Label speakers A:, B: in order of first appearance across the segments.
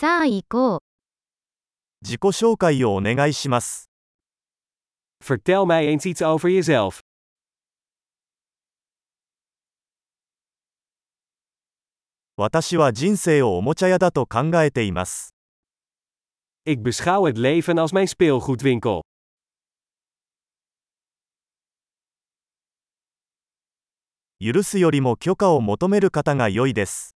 A: さあ行こう。
B: 自己紹介をお願いします。
C: Vertel mij eens iets over jezelf.
B: 私は人生をおもちゃ屋だと考えています。
C: Ik beschouw het leven als mijn speelgoedwinkel.
B: 許すよりも許可を求める方が良いです。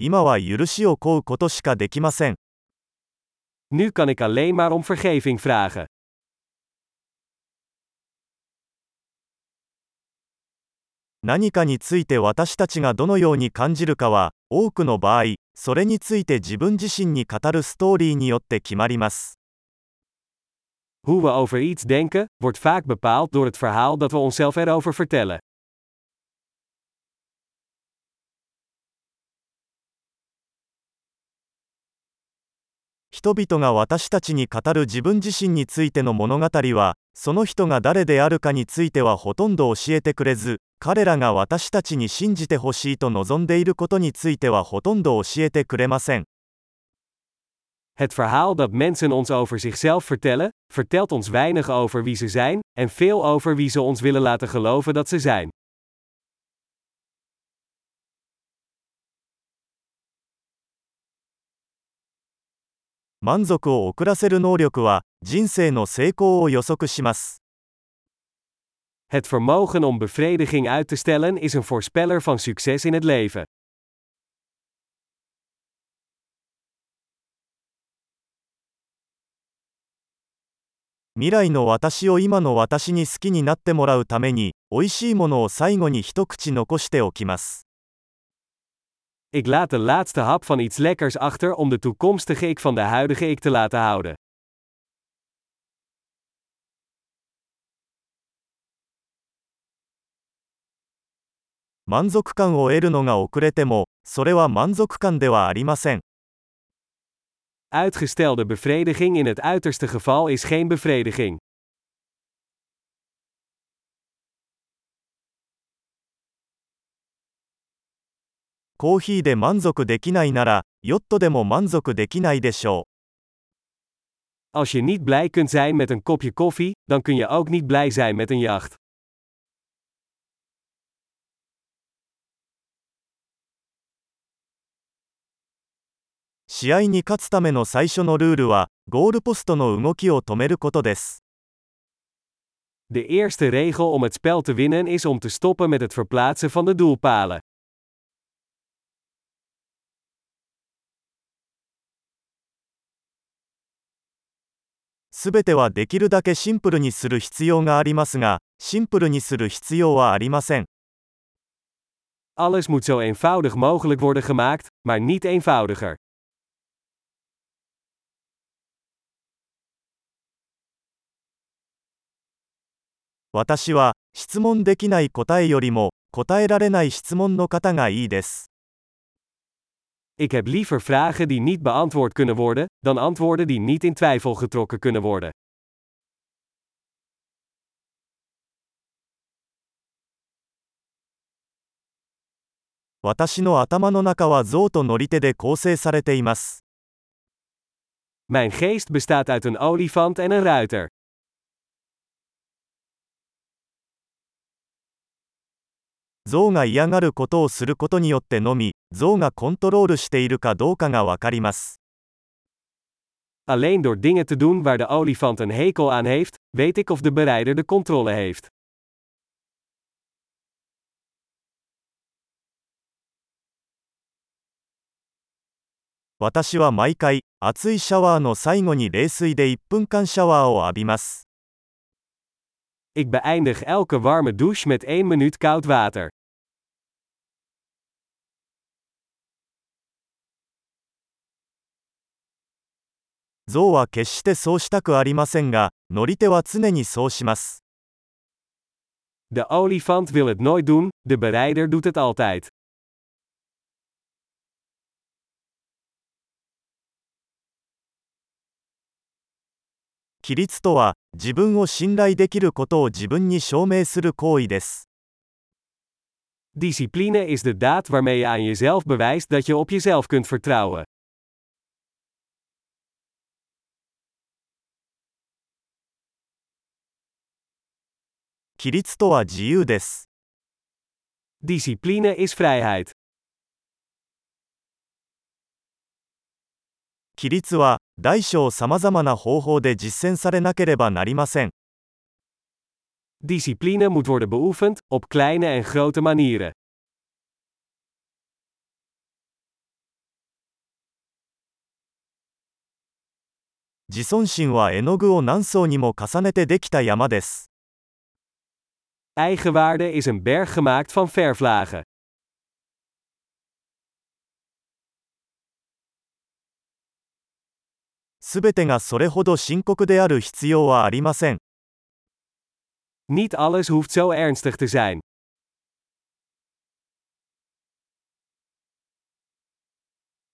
B: 今は許しを請うことしかできません。
C: Nu kan ik alleen maar om vergeving vragen.
B: 何かについて私たちがどのように感じるかは、多くの場合、それについて自分自身に語るストーリーによって決まります。
C: Hoe we over iets denken, wordt vaak bepaald door het verhaal dat we onszelf erover vertellen.
B: 人々が私たちに語る自分自身についての物語は、その人が誰であるかについてはほとんど教えてくれず、彼らが私たちに信じてほしいと望んでいることについてはほとんど教えてくれません。
C: Het verhaal dat mensen ons over zichzelf vertellen, vertelt ons weinig over wie ze zijn, en veel over wie ze ons willen laten geloven dat ze zijn.
B: 満足を遅らせる能力は、人生の成功を予測します。
C: Het vermogen om bevrediging uit te stellen is een voorspeller van succes in het leven.
B: 未来の私を今の私に好きになってもらうために、美味しいものを最後に一口残しておきます。
C: Ik laat de laatste hap van iets lekkers achter om de toekomstige ik van de huidige ik te laten houden.
B: 満足感を得るのが遅れても、それは満足感ではありません。
C: Uitgestelde bevrediging in het uiterste geval is geen bevrediging.
B: コーヒーで満足できないなら、ヨットでも満足できないでしょ
C: Als je niet blij kunt zijn met een kopje koffie, dan kun je ook niet blij zijn met een jacht.
B: う。試合に勝つための最初のルールは、ゴールポストの動きを止めることです。
C: De eerste regel om het spel te winnen is om te stoppen met het verplaatsen van de doelpalen.
B: すべてはできるだけシンプルにする必要がありますが、シンプルにする必要はありません。
C: Alles moet zo eenvoudig mogelijk worden gemaakt, maar niet eenvoudiger.
B: 私は、質問できない答えよりも、答えられない質問の方がいいです。
C: Ik heb liever vragen die niet beantwoord kunnen worden, dan antwoorden die niet in twijfel getrokken kunnen worden.
B: 私の頭の中は象と乗り手で構成されています。
C: Mijn geest bestaat uit een olifant en een ruiter.
B: 象が嫌がることをすることによってのみ、象がコントロールしているかどうかがわかります。
C: Alleen door dingen te doen waar de olifant een hekel aan heeft, weet ik of de berijder de controle heeft.
B: 私は毎回、熱いシャワーの最後に冷水で1分間シャワーを浴びます。
C: Ik beëindig elke warme douche met 1 minuut koud water.
B: 象は決してそうしたくありませんが、乗り手は常にそうします。
C: De olifant wil het nooit doen, de berijder doet het altijd.
B: 規律とは、自分を信頼できることを自分に証明する行為です。
C: Discipline is de daad waarmee je aan jezelf bewijst dat je op jezelf kunt vertrouwen.
B: 規律とは自由です。
C: Discipline is vrijheid.
B: 規律は、大小さまざまな方法で実践されなければなりません。
C: Discipline moet worden beoefend, op kleine en grote manieren.
B: 自尊心は絵の具を何層にも重ねてできた山です。
C: Eigenwaarde is een berg gemaakt van verflagen.
B: すべてがそれほど深刻である必要はありません。
C: Niet alles hoeft zo ernstig te zijn.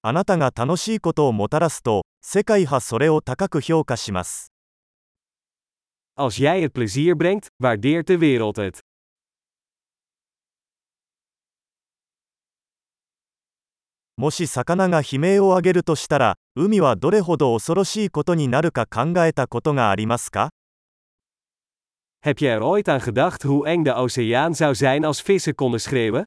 B: あなたが楽しいことをもたらすと、世界はそれを高く評価します。
C: Als jij het plezier brengt, waardeert de wereld het.
B: もし魚が悲鳴を上げるとしたら、海はどれほど恐ろしいことになるか考えたことがありますか
C: Heb je er ooit aan gedacht hoe eng de oceaan zou zijn als vissen konden schreeuwen?